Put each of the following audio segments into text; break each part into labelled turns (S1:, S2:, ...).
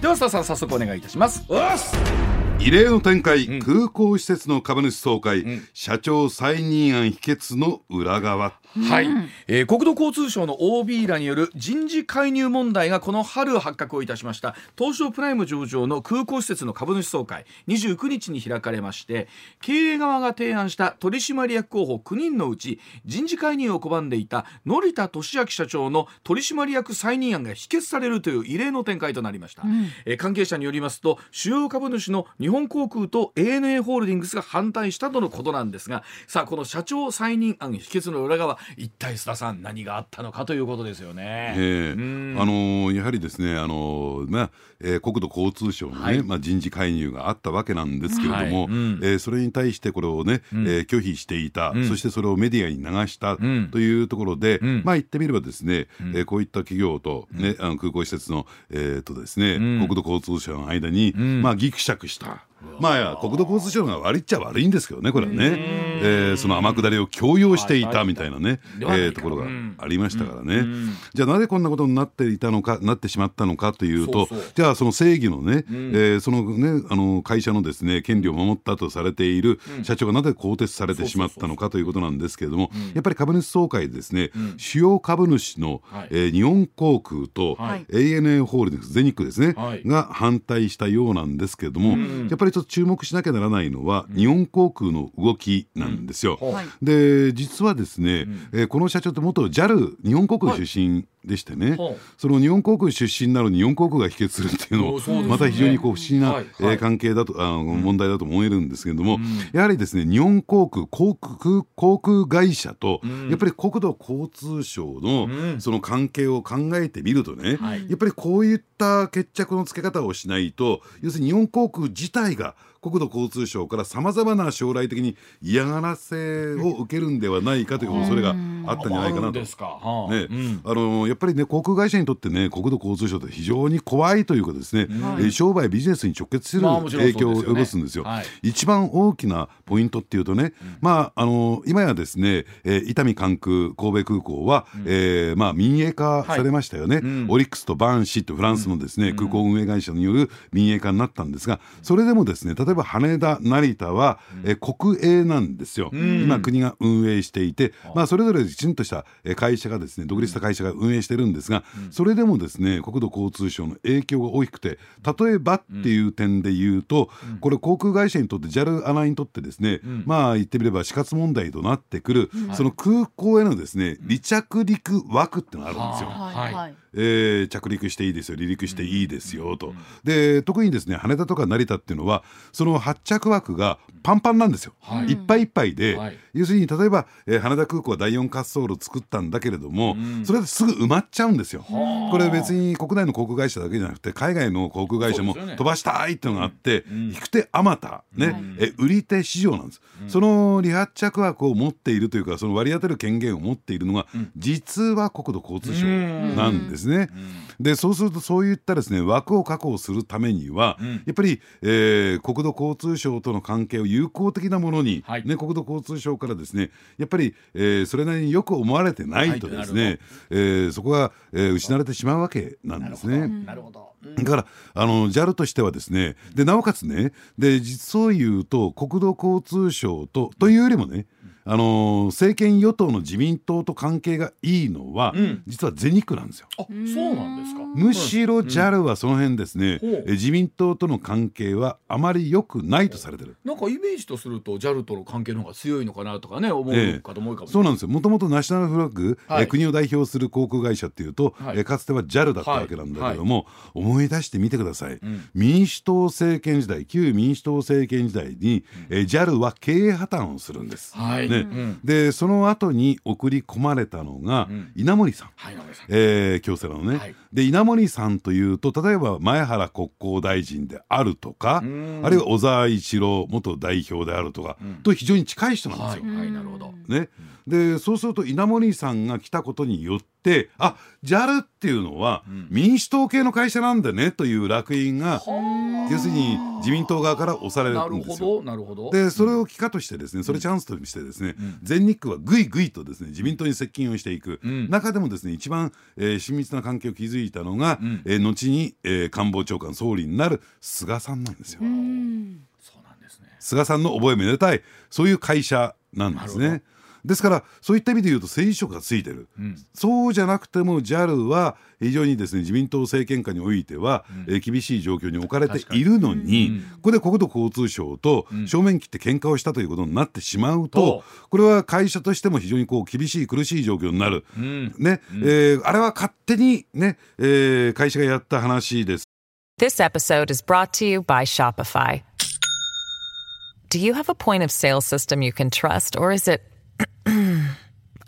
S1: ではささ早速お願いいたします。
S2: 異例の展開、空港施設の株主総会、社長再任案否決の裏側
S1: はい、えー国土交通省の OB らによる人事介入問題がこの春発覚をいたしました。東証プライム上場の空港施設の株主総会。29日に開かれまして経営側が提案した取締役候補9人のうち人事介入を拒んでいた乗田俊明社長の取締役再任案が否決されるという異例の展開となりました、えー関係者によりますと主要株主の日本航空と ANA ホールディングスが反対したとのことなんですがさあこの社長再任案否決の裏側一体須田さん何があったのかということですよね。
S2: ええ。
S1: うん。
S2: あのーやはりですね、あのーまあえー国土交通省のね、
S1: はい。
S2: まあ、人事介入があったわけなんですけれども、
S1: はい。うん。
S2: えーそれに対してこれをね、えー拒否していた、
S1: ん。
S2: そしてそれをメディアに流した
S1: ん。
S2: というところで、
S1: ん。
S2: まあ言ってみればですね、えーこういった企業と、ねあの空港施設の、えーとですね
S1: ん。
S2: 国土交通省の間に、
S1: ん。
S2: まあ、ぎくしゃくした。まあ国土交通省が悪いっちゃ悪いんですけどね、これはね、えーその天下りを強要していたみたいなね、
S1: はないか
S2: ーところが
S1: うん。
S2: ありましたからね、
S1: ん。
S2: じゃあなぜこんなことになっていたのかなってしまったのかというとじゃあその正義のね、えーそのねあの会社のですね権利を守ったとされている社長がなぜ更迭されてしまったのかということなんですけれども、やっぱり株主総会でですね、主要株主の、
S1: はい。
S2: えー日本航空と、
S1: はい。
S2: ANA ホールディングス全日空ですね、
S1: はい。
S2: が反対したようなんですけれども、やっぱりちょっと注目しなきゃならないのは、日本航空の動きなんですよ。
S1: はい。
S2: で実はですね、えーこの社長って元 JAL 日本航空出身でしてね、
S1: はい
S2: その日本航空出身なのに日本航空が否決するっていうのを
S1: ね。
S2: また非常にこう不思議な、
S1: はい。
S2: えー関係だとあ問題だと思えるんですけれども、やはりですね日本航空航空航空会社と、やっぱり国土交通省のその関係を考えてみるとね、
S1: はい。
S2: やっぱりこういった決着のつけ方をしないと要するに日本航空自体が国土交通省からさまざまな将来的に嫌がらせを受けるんではないかという恐れがあったんじゃないかなと。
S1: あ
S2: のやっぱりね航空会社にとってね国土交通省って非常に怖いというかですね、えー商売ビジネスに直結する影響を及ぼすんですよ。
S1: はい。
S2: 一番大きなポイントっていうとね、まああの今やですね、えー伊丹関空神戸空港は、えーまあ民営化されましたよね、
S1: ん。
S2: オリックスとバーンシーってフランスのですね、空港運営会社による民営化になったんですがそれでもですね。例えば羽田成田は、えー国営なんですよ、今国が運営していて、まあ、それぞれきちんとしたえー会社がですね独立した会社が運営してるんですが、それでもですね国土交通省の影響が大きくて例えばっていう点で言うと、これ航空会社にとって JAL アナにとってですね、まあ言ってみれば死活問題となってくる、その空港へのですね離着陸枠ってのがあるんですよ。
S1: はい。
S3: はい
S2: えー着陸していいですよ離陸していいですよと、で特にですね羽田とか成田っていうのはその発着枠がパンパンなんですよ、
S1: はい。
S2: い、っぱいいっぱいで、
S1: はい。
S2: 要するに例えば、えー羽田空港は第4滑走路を作ったんだけれども、それですぐ埋まっちゃうんですよ。これ別に国内の航空会社だけじゃなくて海外の航空会社も飛ばしたいっていうのがあって、引く手あまた、ねえ売り手市場なんです、その離発着枠を持っているというかその割り当てる権限を持っているのが、実は国土交通省なんですね。でそうするとそういったですね枠を確保するためには、やっぱり、えー国土交通省との関係を友好的なものに、
S1: はい。
S2: ね、国土交通省からですねやっぱり、えーそれなりによく思われてないとです
S1: はい
S2: えーそこが、えー失われてしまうわけなんですね。
S1: なるほど。うん。
S2: だからあの JAL としてはですねでなおかつねで実を言うと国土交通省とというよりもねあの政権与党の自民党と関係がいいのは、
S1: ん。
S2: 実は全日空なんですよ。
S1: あ、そうなんですか。
S2: むしろ JAL はその辺ですね、
S1: ほう。
S2: え自民党との関係はあまり良くないとされてる。
S1: なんかイメージとすると JAL との関係の方が強いのかなとかね思
S2: ええ
S1: う方も多いかもしれない。
S2: そうなんですよ。もともとナショナルフラッグ、
S1: はい。
S2: えー国を代表する航空会社っていうと、
S1: はい。
S2: えーかつては JAL だったわけなんだけども、思い出してみてください、
S1: ん。
S2: 民主党政権時代旧民主党政権時代に、えー JAL は経営破綻をするんです。
S1: はい。
S2: ねね、
S1: ん
S2: でその後に送り込まれたのが、
S1: ん。
S2: 稲森さん、えー京セラのね、
S1: はい。
S2: で稲森さんというと例えば前原国交大臣であるとか
S1: ん。
S2: あるいは小沢一郎元代表であるとか、と非常に近い人なんですよ。
S1: はい。はいなるほど。
S2: ね、でそうすると稲森さんが来たことによってあ JAL っていうのは民主党系の会社なんだねという烙印が、要するに自民党側から押され
S1: なる
S2: んですよ。
S1: どなるほど。
S2: でそれを機会としてですねそれチャンスとしてですね、全日空はぐいぐいとですね自民党に接近をしていく、
S1: ん。
S2: 中でもですね一番、えー親密な関係を築いたのが、えー後に、えー官房長官総理になる菅さんなんですよ。
S1: そうなんですね。
S2: 菅さんの覚えめでたいそういう会社なんです
S1: なるほ
S2: ね。ですからそういった意味で言うと政治色がついてる、そうじゃなくても JAL は非常にですね自民党政権下においては、えー厳しい状況に置かれているのに、ここで国土交通省と正面切って喧嘩をしたということになってしまうと、これは会社としても非常にこう厳しい苦しい状況になる、ね。えーあれは勝手にね、えー会社がやった話です。
S4: This episode is brought to you by Shopify. Do you have a point of sale system you can trust, or is it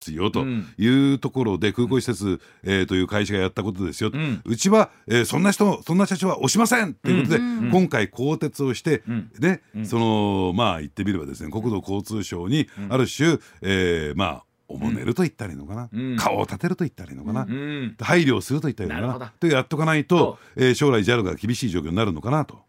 S2: すよというところで空港施設、えーという会社がやったことですよ、うちは、えーそんな人そんな社長は押しませんということで、今回更迭をして、でそのまあ言ってみればですね国土交通省にある種、えーまあおもねると言ったらいいのかな、顔を立てると言ったらいいのかな、
S1: ん
S2: 配慮をすると言ったらいいのか
S1: な
S2: とやっとかないと、えー将来 JAL が厳しい状況になるのかなと。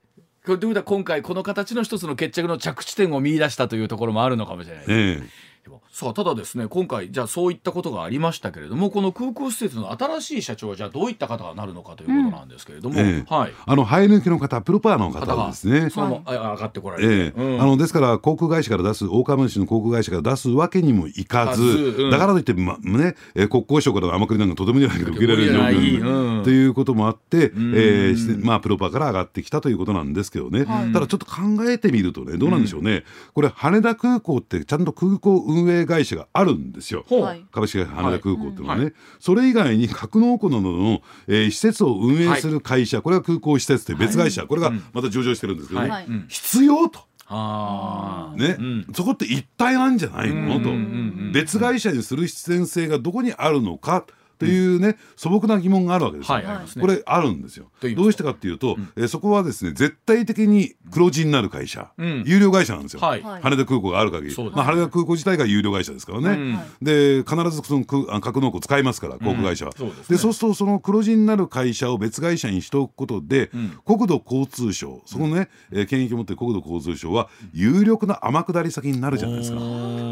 S1: ということは今回この形の一つの決着の着地点を見出したというところもあるのかもしれない、
S2: え。
S1: でもさあただですね今回じゃあそういったことがありましたけれどもこの空港施設の新しい社長はじゃあどういった方がなるのかということなんですけれども、
S2: ええ。え
S1: はい。
S2: あの生え抜きの方プロパーの方ですね。
S1: そのままあ上がってこられて、
S2: ええ。
S1: うん。
S2: あのですから航空会社から出す大川村市の航空会社から出すわけにもいかず、
S1: うん。
S2: だからといって、まねえー国交省からの天くりなんかとてもじゃないけど受けられる状況ということもあって、え
S1: ん
S2: ーまあ、プロパーから上がってきたということなんですけどね、ただちょっと考えてみるとねどうなんでしょうね、これ羽田空港ってちゃんと空港運営会社があるんですよ。
S3: はい。
S2: 株式会社羽田空港っていうのはね、
S1: はい。
S2: それ以外に格納庫などの、えー施設を運営する会社、これは空港施設という別会社、これがまた上場してるんですけどね、必要と。
S1: あー。
S2: ね、
S1: うん。
S2: そこって一体なんじゃないのと、
S1: うんうんうん。
S2: 別会社にする必然性がどこにあるのかというね、素朴な疑問があるわけですこれあるんですよ。どうしてかっていうと、えーそこはですね絶対的に黒字になる会社、
S1: うん。
S2: 有料会社なんですよ。羽田空港がある限り、まあ、羽田空港自体が有料会社ですからね、
S1: うん。
S2: で必ずその格納庫使いますから航空会社は、
S1: そうですね。
S2: そうするとその黒字になる会社を別会社にしておくことで、国土交通省そこのね、えー権益を持っている国土交通省は有力な天下り先になるじゃないですか。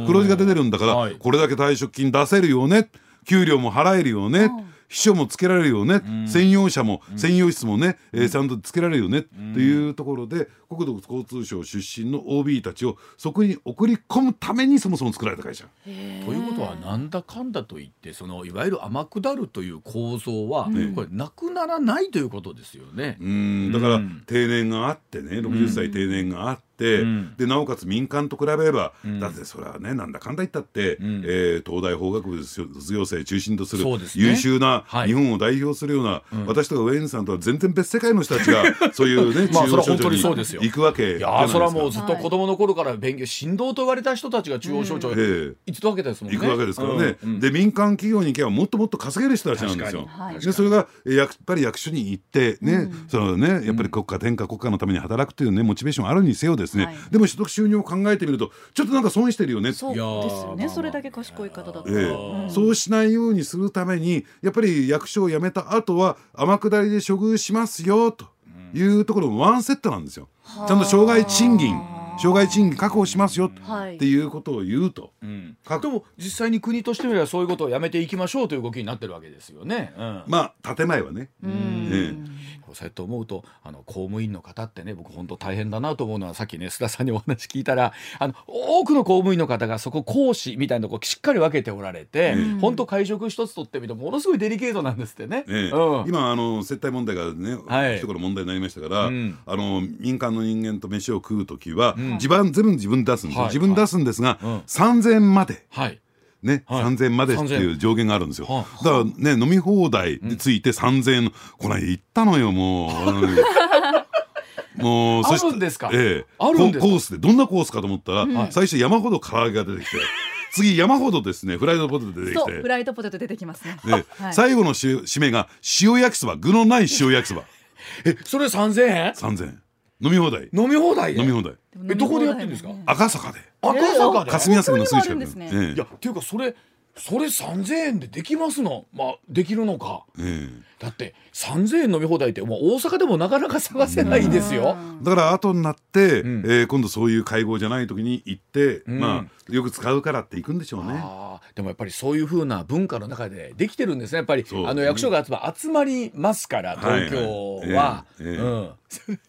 S2: 黒字が出てるんだから、
S1: はい。
S2: これだけ退職金出せるよね給料も払えるよね、秘書もつけられるよね、専用車も、専用室もね、えーちゃんとつけられるよね、というところで国土交通省出身の OB たちをそこに送り込むためにそもそも作られた会社。
S1: ということはなんだかんだと言ってそのいわゆる天下るという構造は、これなくならないということですよね。
S2: うん。だから
S1: うん。
S2: 定年があってね60歳定年があって、
S1: うん。
S2: でなおかつ民間と比べれば、
S1: ん。
S2: だってそれはねなんだかんだ言ったって、
S1: ん。
S2: えー東大法学部卒業生中心とする優秀な、
S1: はい。
S2: 日本を代表するような、私とかウェインさんとは全然別世界の人たちが そういうね
S1: まあ
S2: 中央省
S1: それは本当
S2: 庁に
S1: にそうですよ。
S2: 行くわけ
S1: い
S2: じゃないですか。
S1: それはもうずっと子供の頃から勉強振動と言われた人たちが中央省庁へ
S2: ええ
S1: 行ってたわけですもんね。
S2: 行くわけですからね、
S1: うん。うん。
S2: で民間企業に行けばもっともっと稼げる人たちなんですよ。でそれがえやっぱり役所に行ってね、そのねやっぱり国家天下国家のために働くというねモチベーションあるにせよですね、
S3: はい。
S2: でも所得収入を考えてみるとちょっとなんか損してるよね。
S3: そう。ですよね、それだけ賢い方だと、
S2: ええ。
S3: うん。
S2: そうしないようにするためにやっぱり役所を辞めた後は天下りで処遇しますよというところもワンセットなんですよ。ちゃんと障害賃金障害賃金確保しますよ
S3: はい。
S2: っていうことを言うと、
S1: うん。
S2: か
S1: でも実際に国としてみればそういうことをやめていきましょうという動きになってるわけですよね。うん。
S2: まあ建前はね、
S3: うん。
S2: え
S1: そうやって思うとあの公務員の方ってね僕本当大変だなと思うのはさっきね須田さんにお話聞いたらあの多くの公務員の方がそこ講師みたいなとこしっかり分けておられて、本当会食一つ取ってみるとものすごいデリケートなんですってね。
S2: ええ。
S1: うん。
S2: 今あの接待問題がね、
S1: はい。
S2: 一頃問題になりましたから、
S1: うん。
S2: あの民間の人間と飯を食う時は、
S1: ん。
S2: 自分全部自分で出すんですよ、
S1: はい。
S2: 自分で出すんですが、
S1: うん。
S2: 3000円まで。
S1: はい
S2: ね、
S1: はい。
S2: 3000円までっていう上限があるんですよ、
S1: はい
S2: だからね飲み放題について3000円の、この間行ったのよもう。もう
S1: あるん
S2: そして
S1: ですか？
S2: ええ。
S1: あるんですか？
S2: ココースでどんなコースかと思ったら、
S1: はい。
S2: 最初山ほど唐揚げが出てきて 次山ほどですねフライドポテト出てきて。
S3: そうフライドポテト出てきますね。
S2: で、
S3: はい。
S2: 最後のし締めが塩焼きそば具のない塩焼きそば。
S1: えそれ3000円
S2: ？3000円飲み放題。
S1: 飲み放題？で
S2: 飲み放題
S1: えどこでやってるんですか？
S2: 赤坂で。
S1: 赤坂で、
S2: 霞が関のすぐ近く
S3: 本当にもあるんですね。
S2: ええ。
S1: いやっていうかそれそれ3000円でできますの？まあできるのか。
S2: え
S1: だって3000円飲み放題ってもう大阪でもなかなか探せないですよ。
S2: えだから後になって、
S1: ん。
S2: えー今度そういう会合じゃない時に行って、
S1: ん。
S2: まあよく使うからって行くんでしょうね。
S1: でもやっぱりそういう風な文化の中でできてるんですね。やっぱり、あの役所が集ま集まりますから東京は。
S2: はいは。いええ。ええ。
S1: うん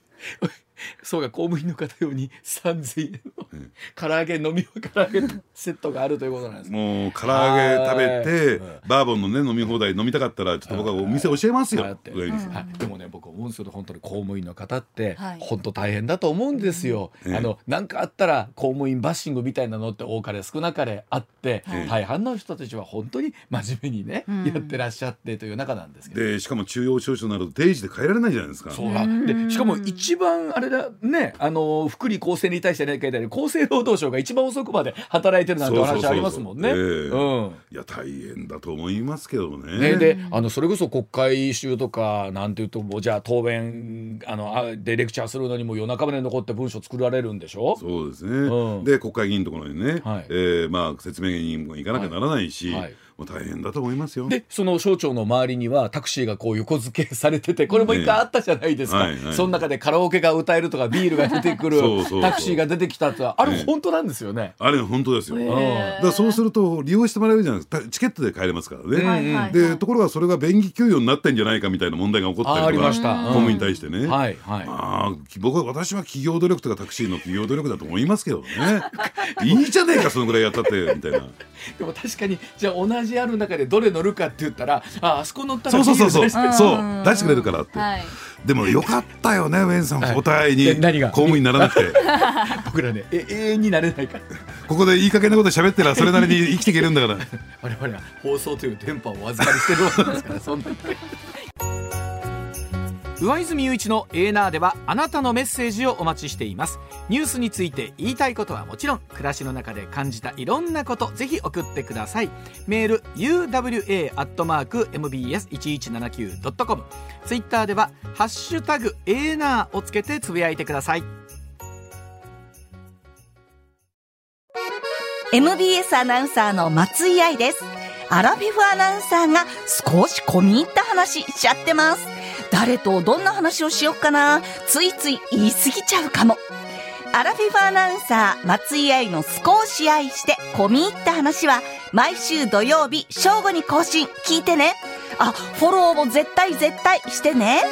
S1: そうか公務員の方用に3000円。唐揚げ飲み唐揚げセットがあるということなんです。ね。
S2: もう唐揚げ食べて
S1: はい。
S2: バーボンのね飲み放題飲みたかったらちょっと僕はお店教えますよ。
S1: でもね僕思うんですけど本当に公務員の方って
S3: はい
S1: 本当大変だと思うんですよ。
S2: うん。
S1: あのなんかあったら公務員バッシングみたいなのって多かれ少なかれあって、
S2: はい。
S1: 大半の人たちは本当に真面目にね、
S3: ん。
S1: やってらっしゃってという中なんですけど。
S2: でしかも中央省庁になると定時で帰られないじゃないですか。
S1: そうだでしかも一番あれだねあの福利厚生に対してね書いてある厚生労働省が一番遅くまで働いてるなんてお話ありますもんね。
S2: いや大変だと思いますけどね。
S1: ね、であのそれこそ国会集とかなんていうともうじゃあ答弁あのあでレクチャーするのにも夜中まで残って文書作られるんでしょ？
S2: そうですね、
S1: うん。
S2: で国会議員のところにね、
S1: はい。
S2: えーまあ、説明にも行かなきゃならないし、
S1: はいはい
S2: もう大変だと思いますよ。
S1: でその省庁の周りにはタクシーがこう横付けされててこれも一回あったじゃないですか、
S2: はいはい。
S1: その中でカラオケが歌えるとかビールが出てくる
S2: そうそうそう。
S1: タクシーが出てきたってあれ
S2: ええ
S1: 本当なんですよね。
S2: あれ本当ですよ、
S3: へ
S2: だ
S3: ー
S2: からそうすると利用してもらえるじゃないですか。たチケットで帰れますからね、
S3: はいはいはい。
S2: でところがそれが便宜給与になってんじゃないかみたいな問題が起こったり
S1: ああり
S2: とか
S1: ました。うん
S2: 公務員に対してね、
S1: はいはい。
S2: ああ僕は私は企業努力とかタクシーの企業努力だと思いますけどね。いいじゃねえかそのぐらいやったってみたいな。
S1: でも確かにじゃあ同じある中でどれ乗るかって言ったらああそこ乗ったら
S2: そうそうそうそう。そう。出してくれるからって、
S3: はい。
S2: でもよかったよねウェンさんお互いに公
S1: で何が？
S2: 務員にならなくて。
S1: 僕らねえ永遠になれないから。
S2: ここでいい加減なこと喋ってらそれなりに生きていけるんだから。
S1: 我々は放送という電波をお預かりしてるわけですからそんな。に上泉雄一のエーナーではあなたのメッセージをお待ちしていますニュースについて言いたいことはもちろん暮らしの中で感じたいろんなことぜひ送ってくださいメール uwa.mbs1179.com ツイッターでは「ハッシュタグエーナー」をつけてつぶやいてください
S5: MBS アナウンサーの松井愛です。アラフィフアナウンサーが少し込み入った話しちゃってます。誰とどんな話をしよっかなついつい言い過ぎちゃうかも。アラフィフアナウンサー松井愛の少し愛して込み入った話は毎週土曜日正午に更新聞いてね。あ、フォローも絶対絶対してね。